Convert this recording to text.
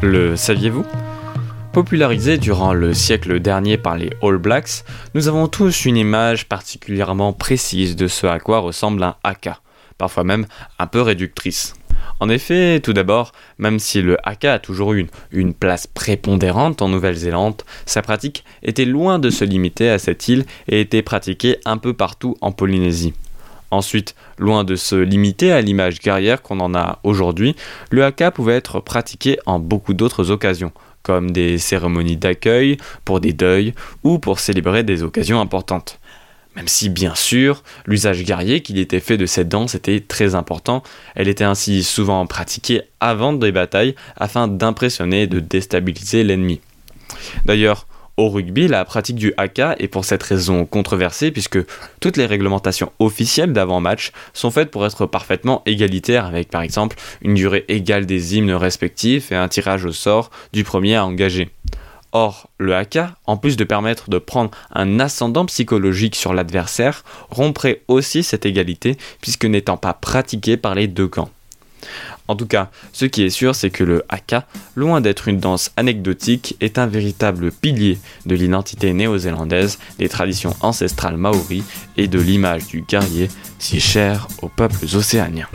Le saviez-vous? Popularisé durant le siècle dernier par les All Blacks, nous avons tous une image particulièrement précise de ce à quoi ressemble un haka, parfois même un peu réductrice. En effet, tout d'abord, même si le haka a toujours eu une, une place prépondérante en Nouvelle-Zélande, sa pratique était loin de se limiter à cette île et était pratiquée un peu partout en Polynésie. Ensuite, loin de se limiter à l'image guerrière qu'on en a aujourd'hui, le haka pouvait être pratiqué en beaucoup d'autres occasions, comme des cérémonies d'accueil, pour des deuils ou pour célébrer des occasions importantes. Même si, bien sûr, l'usage guerrier qu'il était fait de cette danse était très important, elle était ainsi souvent pratiquée avant des batailles afin d'impressionner et de déstabiliser l'ennemi. D'ailleurs, au rugby, la pratique du haka est pour cette raison controversée puisque toutes les réglementations officielles d'avant-match sont faites pour être parfaitement égalitaires avec par exemple une durée égale des hymnes respectifs et un tirage au sort du premier à engager. Or, le haka, en plus de permettre de prendre un ascendant psychologique sur l'adversaire, romprait aussi cette égalité puisque n'étant pas pratiqué par les deux camps. En tout cas, ce qui est sûr, c'est que le haka, loin d'être une danse anecdotique, est un véritable pilier de l'identité néo-zélandaise, des traditions ancestrales maoris et de l'image du guerrier si chère aux peuples océaniens.